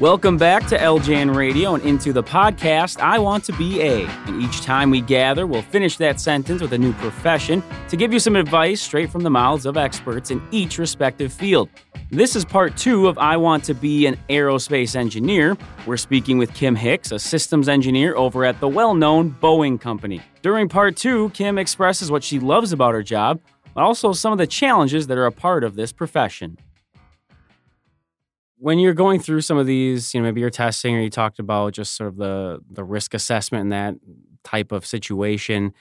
Welcome back to LJN Radio and into the podcast, I Want to Be A. And each time we gather, we'll finish that sentence with a new profession to give you some advice straight from the mouths of experts in each respective field. This is part two of I Want to Be an Aerospace Engineer. We're speaking with Kim Hicks, a systems engineer over at the well known Boeing Company. During part two, Kim expresses what she loves about her job, but also some of the challenges that are a part of this profession when you're going through some of these, you know, maybe you're testing or you talked about just sort of the the risk assessment in that type of situation.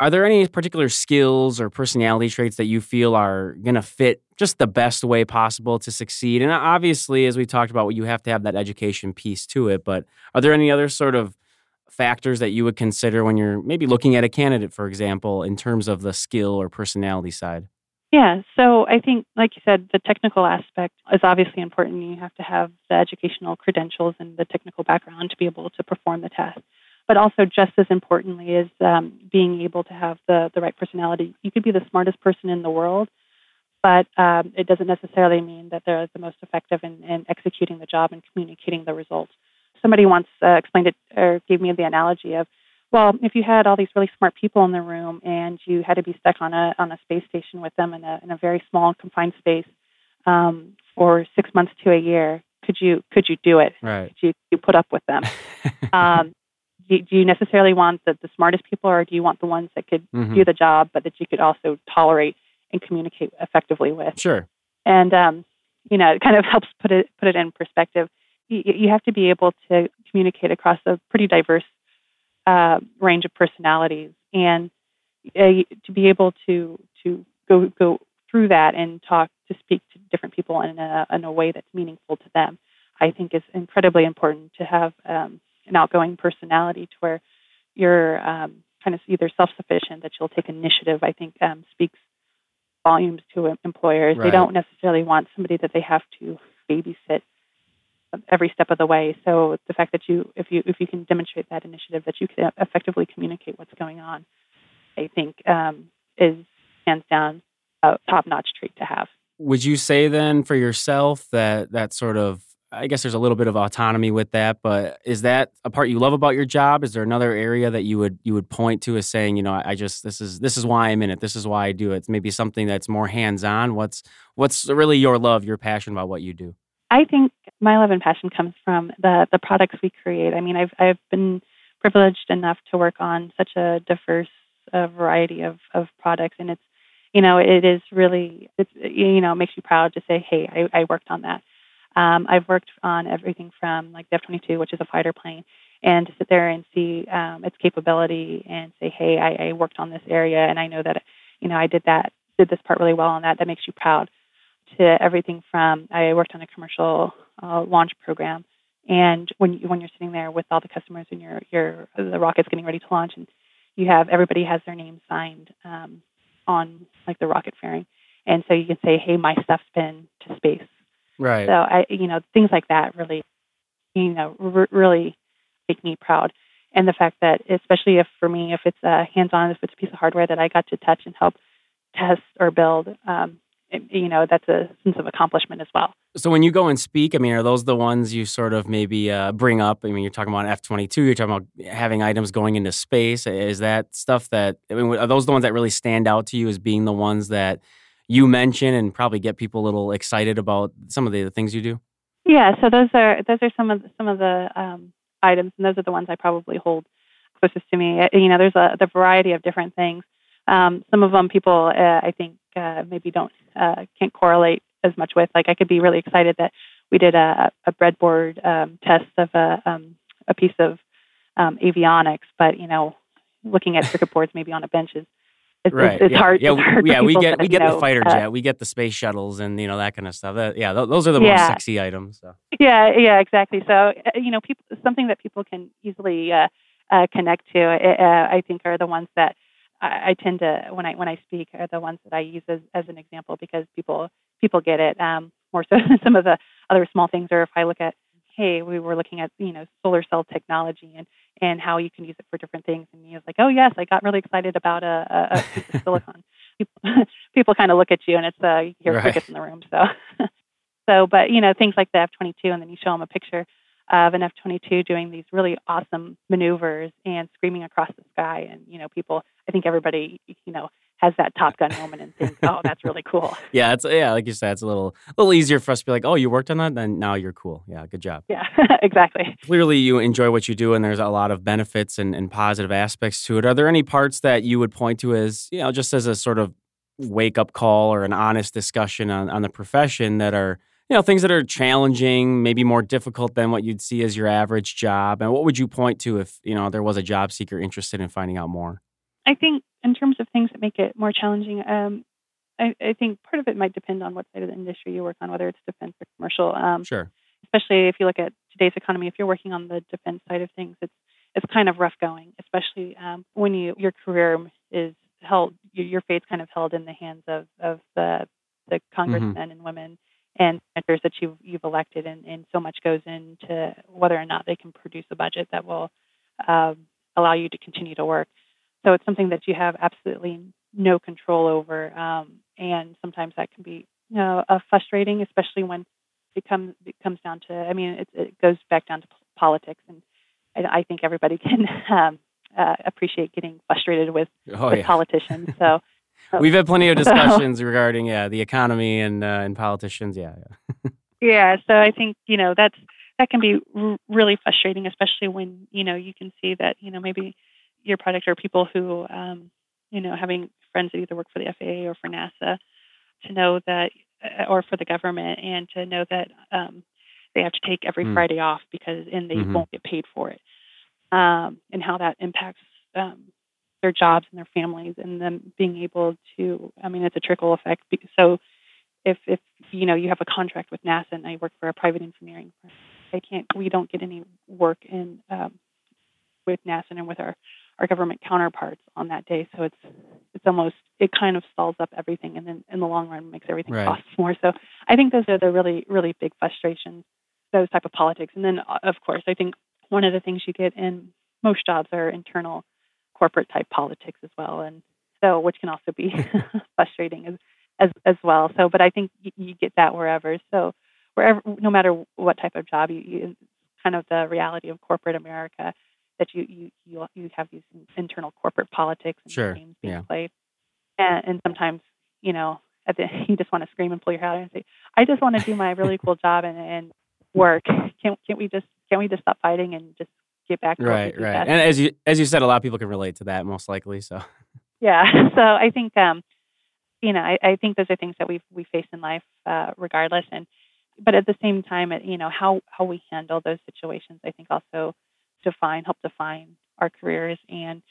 Are there any particular skills or personality traits that you feel are going to fit just the best way possible to succeed? And uh, obviously, as we talked about, you have to have that education piece to it. But are there any other sort of factors that you would consider when you're maybe looking at a candidate, for example, in terms of the skill or personality side? Yeah, so I think, like you said, the technical aspect is obviously important. You have to have the educational credentials and the technical background to be able to perform the test. But also, just as importantly, is um, being able to have the, the right personality. You could be the smartest person in the world, but um, it doesn't necessarily mean that they're the most effective in, in executing the job and communicating the results. Somebody once uh, explained it or gave me the analogy of well, if you had all these really smart people in the room and you had to be stuck on a on a space station with them in a in a very small confined space um, for six months to a year, could you could you do it? Right. Could you, you put up with them? um, do, do, you necessarily want the, the smartest people, or do you want the ones that could mm-hmm. do the job, but that you could also tolerate and communicate effectively with? Sure. And um, you know, it kind of helps put it put it in perspective. You, you have to be able to communicate across a pretty diverse uh, range of personalities, and uh, to be able to to go go through that and talk to speak to different people in a, in a way that's meaningful to them, I think is incredibly important to have um, an outgoing personality to where you're um, kind of either self-sufficient that you'll take initiative. I think um, speaks volumes to employers. Right. They don't necessarily want somebody that they have to babysit every step of the way. So the fact that you, if you, if you can demonstrate that initiative, that you can effectively communicate what's going on, I think um, is hands down a top-notch trait to have. Would you say then for yourself that that sort of I guess there's a little bit of autonomy with that, but is that a part you love about your job? Is there another area that you would you would point to as saying, you know, I just this is this is why I'm in it. This is why I do it. It's maybe something that's more hands on. What's what's really your love, your passion about what you do? I think my love and passion comes from the the products we create. I mean, I've I've been privileged enough to work on such a diverse uh, variety of of products, and it's you know it is really it's you know makes you proud to say, hey, I, I worked on that. Um, I've worked on everything from like the F-22, which is a fighter plane, and to sit there and see um, its capability and say, hey, I, I worked on this area, and I know that you know I did that did this part really well on that. That makes you proud to everything from I worked on a commercial uh, launch program, and when you, when you're sitting there with all the customers and your your the rocket's getting ready to launch, and you have everybody has their name signed um, on like the rocket fairing, and so you can say, hey, my stuff's been to space. Right. So I you know things like that really you know r- really make me proud. And the fact that, especially if for me, if it's a hands-on, if it's a piece of hardware that I got to touch and help test or build, um, you know that's a sense of accomplishment as well. So when you go and speak, I mean, are those the ones you sort of maybe uh, bring up? I mean, you're talking about F twenty two. You're talking about having items going into space. Is that stuff that I mean, are those the ones that really stand out to you as being the ones that you mention and probably get people a little excited about some of the things you do? Yeah. So those are those are some of the, some of the um, items, and those are the ones I probably hold closest to me. You know, there's a the variety of different things. Um, some of them people uh, I think uh, maybe don't uh, can't correlate as much with. Like I could be really excited that we did a, a breadboard um, test of a um, a piece of um, avionics, but you know, looking at circuit boards maybe on a bench is it's, right. it's, it's yeah. hard. Yeah, hard yeah. We get we get know, the fighter uh, jet, we get the space shuttles, and you know that kind of stuff. That, yeah, th- those are the yeah. most sexy items. So. Yeah, yeah, exactly. So uh, you know, people something that people can easily uh, uh, connect to. Uh, I think are the ones that I, I tend to when I when I speak are the ones that I use as, as an example because people people get it um, more so than some of the other small things. Or if I look at hey, we were looking at you know solar cell technology and and how you can use it for different things, and he was like, oh yes, I got really excited about a, a, a piece of silicon. people, people kind of look at you, and it's uh, you hear right. crickets in the room. So. So, but you know, things like the F 22, and then you show them a picture of an F 22 doing these really awesome maneuvers and screaming across the sky. And, you know, people, I think everybody, you know, has that Top Gun moment and thinks, "Oh, that's really cool." yeah, it's yeah, like you said, it's a little a little easier for us to be like, "Oh, you worked on that, then now you're cool." Yeah, good job. Yeah, exactly. Clearly, you enjoy what you do, and there's a lot of benefits and, and positive aspects to it. Are there any parts that you would point to as you know, just as a sort of wake up call or an honest discussion on, on the profession that are you know things that are challenging maybe more difficult than what you'd see as your average job and what would you point to if you know there was a job seeker interested in finding out more? I think in terms of things that make it more challenging um, I, I, think part of it might depend on what side of the industry you work on whether it's defense or commercial um, sure. especially if you look at today's economy if you're working on the defense side of things it's it's kind of rough going especially um, when you your career is held your fate's kind of held in the hands of of the the congressmen mm-hmm. and women and senators that you've you've elected, and, and so much goes into whether or not they can produce a budget that will um, allow you to continue to work. So it's something that you have absolutely no control over, um, and sometimes that can be you know uh, frustrating, especially when it comes it comes down to. I mean, it, it goes back down to politics, and I, I think everybody can um, uh, appreciate getting frustrated with, oh, with yeah. politicians. So We've had plenty of discussions regarding yeah the economy and uh, and politicians. Yeah, yeah. yeah. So I think you know that's that can be r- really frustrating, especially when you know you can see that you know maybe your product or people who um, you know having friends that either work for the FAA or for NASA to know that uh, or for the government and to know that um, they have to take every mm. Friday off because and they mm-hmm. won't get paid for it, um, and how that impacts um, their jobs and their families and them being able to i mean it's a trickle effect. So if if you know you have a contract with nasa and i work for a private engineering firm i can't we don't get any work in um, with nasa and with our our government counterparts on that day. So it's it's almost it kind of stalls up everything and then in the long run makes everything right. cost more. So i think those are the really really big frustrations those type of politics. And then of course i think one of the things you get in most jobs are internal corporate type politics as well, and so which can also be hmm. frustrating as, as as well. So, but I think you, you, get that wherever. So, wherever, no matter what type of job you, you kind of the reality of corporate America that you you you, you have these internal corporate politics and sure. games being yeah. played, and, and sometimes you know at the you just want to scream and pull your hair out and say, I just want to do my really cool job and, and work. Can't can't we just can't we just stop fighting and just get back to right right and as you as you said a lot of people can relate to that most likely so yeah so i think um you know i, I think those are things that we we face in life uh, regardless and but at the same time you know how how we handle those situations i think also define help define our careers and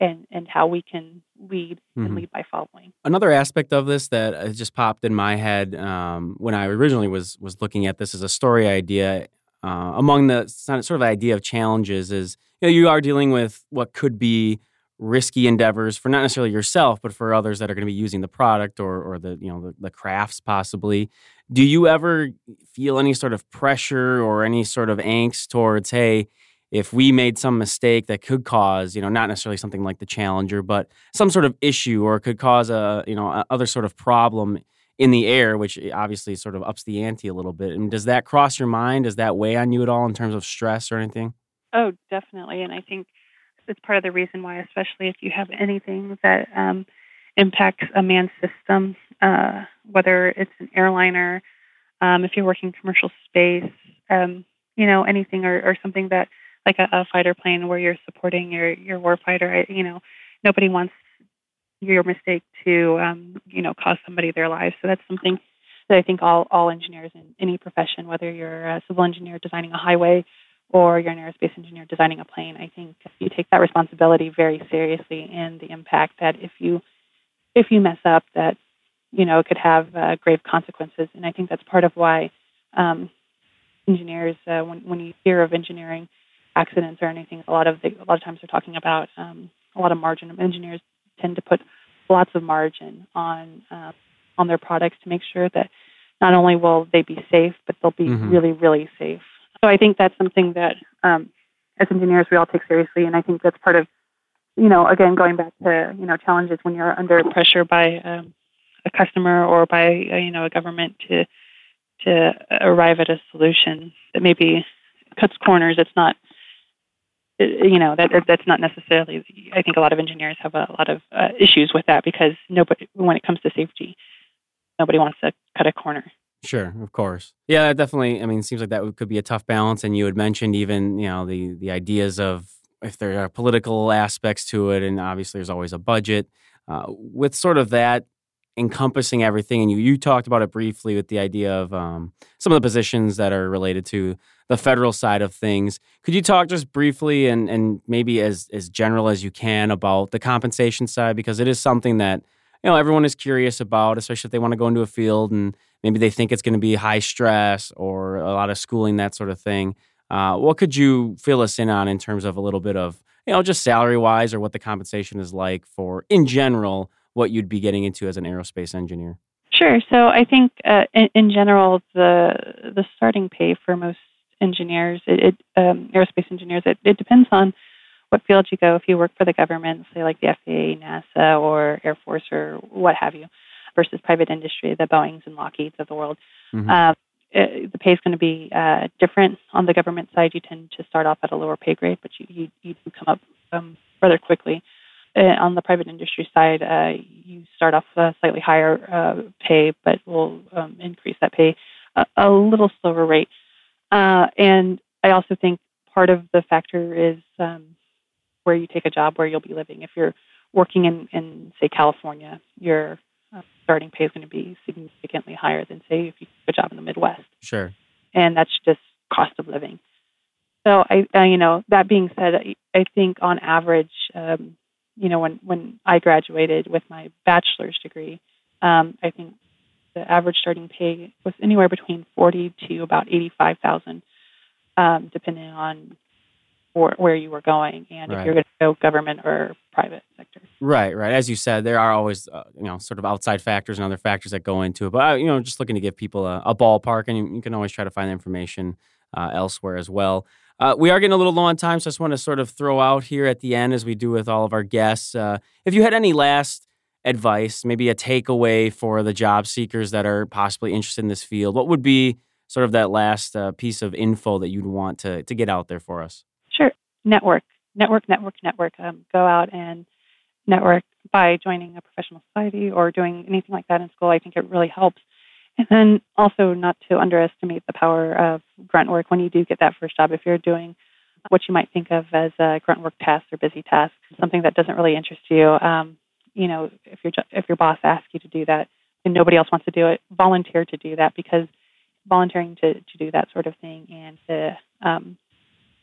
and and how we can lead and mm-hmm. lead by following. Another aspect of this that just popped in my head um, when I originally was was looking at this as a story idea uh, among the sort of idea of challenges is you know you are dealing with what could be risky endeavors for not necessarily yourself but for others that are going to be using the product or or the you know the, the crafts possibly. Do you ever feel any sort of pressure or any sort of angst towards hey if we made some mistake that could cause you know not necessarily something like the challenger but some sort of issue or could cause a you know a other sort of problem in the air, which obviously sort of ups the ante a little bit. And does that cross your mind? Does that weigh on you at all in terms of stress or anything? Oh, definitely. And I think it's part of the reason why, especially if you have anything that um, impacts a manned system, uh, whether it's an airliner, um, if you're working commercial space, um, you know, anything or, or something that like a, a, fighter plane where you're supporting your your warfighter, you know, nobody wants your mistake to um, you know cost somebody their lives. So that's something that I think all all engineers in any profession, whether you're a civil engineer designing a highway or you're an aerospace engineer designing a plane, I think you take that responsibility very seriously and the impact that if you if you mess up that you know it could have uh, grave consequences. And I think that's part of why um, engineers uh, when when you hear of engineering accidents or anything, a lot of the, a lot of times they're talking about um, a lot of margin. Of engineers tend to put lots of margin on uh, on their products to make sure that not only will they be safe, but they'll be mm-hmm. really, really safe. So I think that's something that um, as engineers we all take seriously, and I think that's part of you know again going back to you know challenges when you're under pressure by um, a customer or by uh, you know a government to to arrive at a solution that maybe cuts corners. It's not, you know, that that's not necessarily. I think a lot of engineers have a lot of uh, issues with that because nobody, when it comes to safety, nobody wants to cut a corner. Sure, of course. Yeah, definitely. I mean, it seems like that could be a tough balance. And you had mentioned even, you know, the the ideas of if there are political aspects to it, and obviously there's always a budget. Uh, with sort of that encompassing everything, and you you talked about it briefly with the idea of um, some of the positions that are related to the federal side of things. Could you talk just briefly and and maybe as as general as you can about the compensation side because it is something that you know everyone is curious about, especially if they want to go into a field and maybe they think it's going to be high stress or a lot of schooling, that sort of thing. Uh, what could you fill us in on in terms of a little bit of, you know, just salary wise or what the compensation is like for, in general, what you'd be getting into as an aerospace engineer? Sure. So I think uh, in, in, general, the the starting pay for most engineers, it, it um, aerospace engineers, it, it depends on what field you go. If you work for the government, say like the FAA, NASA, or Air Force, or what have you, versus private industry, the Boeing's and Lockheed's of the world. Mm-hmm. Uh, it, the pay is going to be uh, different on the government side. You tend to start off at a lower pay grade, but you you, you come up um, rather quickly. Uh, on the private industry side, uh, you start off a slightly higher uh, pay, but we'll um, increase that pay a, a little slower rate. Uh, and I also think part of the factor is um, where you take a job, where you'll be living. If you're working in, in say California, you're starting pay is going to be significantly higher than say if you took a job in the Midwest. Sure. And that's just cost of living. So I, I you know, that being said, I, I think on average, um, you know, when when I graduated with my bachelor's degree, um, I think the average starting pay was anywhere between forty to about eighty-five thousand, um, depending on or where you were going and right. if you're going to go government or private sector. Right, right. As you said, there are always uh, you know sort of outside factors and other factors that go into it. But uh, you know, just looking to give people a, a ballpark, and you, you, can always try to find information uh, elsewhere as well. Uh, we are getting a little low on time, so I just want to sort of throw out here at the end, as we do with all of our guests, uh, if you had any last advice, maybe a takeaway for the job seekers that are possibly interested in this field, what would be sort of that last uh, piece of info that you'd want to to get out there for us? Sure. Network, network, network, network. Um, go out and network by joining a professional society or doing anything like that in school. I think it really helps. And then also not to underestimate the power of grunt work when you do get that first job. If you're doing what you might think of as a grunt work task or busy task, something that doesn't really interest you, um, you know, if your if your boss asks you to do that and nobody else wants to do it, volunteer to do that because volunteering to to do that sort of thing and to um,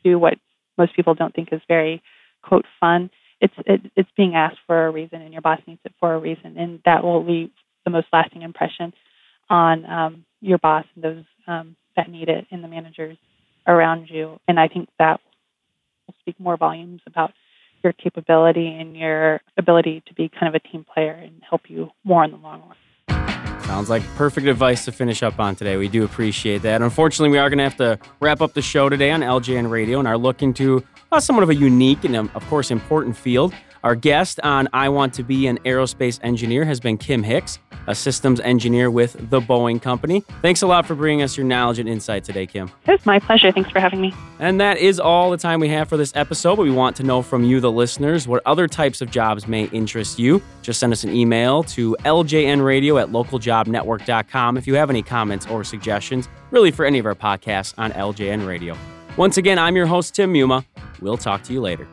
do what most people don't think is very quote fun. It's it, it's being asked for a reason, and your boss needs it for a reason, and that will leave the most lasting impression on um, your boss and those um, that need it, and the managers around you. And I think that will speak more volumes about your capability and your ability to be kind of a team player and help you more in the long run. Sounds like perfect advice to finish up on today. We do appreciate that. Unfortunately, we are going to have to wrap up the show today on LJN Radio and are looking to uh, somewhat of a unique and, um, of course, important field. Our guest on I Want to Be an Aerospace Engineer has been Kim Hicks, a systems engineer with the Boeing Company. Thanks a lot for bringing us your knowledge and insight today, Kim. It was my pleasure. Thanks for having me. And that is all the time we have for this episode, but we want to know from you, the listeners, what other types of jobs may interest you. Just send us an email to ljnradio at localjobnetwork.com if you have any comments or suggestions, really for any of our podcasts on LJN Radio. Once again, I'm your host, Tim Muma. We'll talk to you later.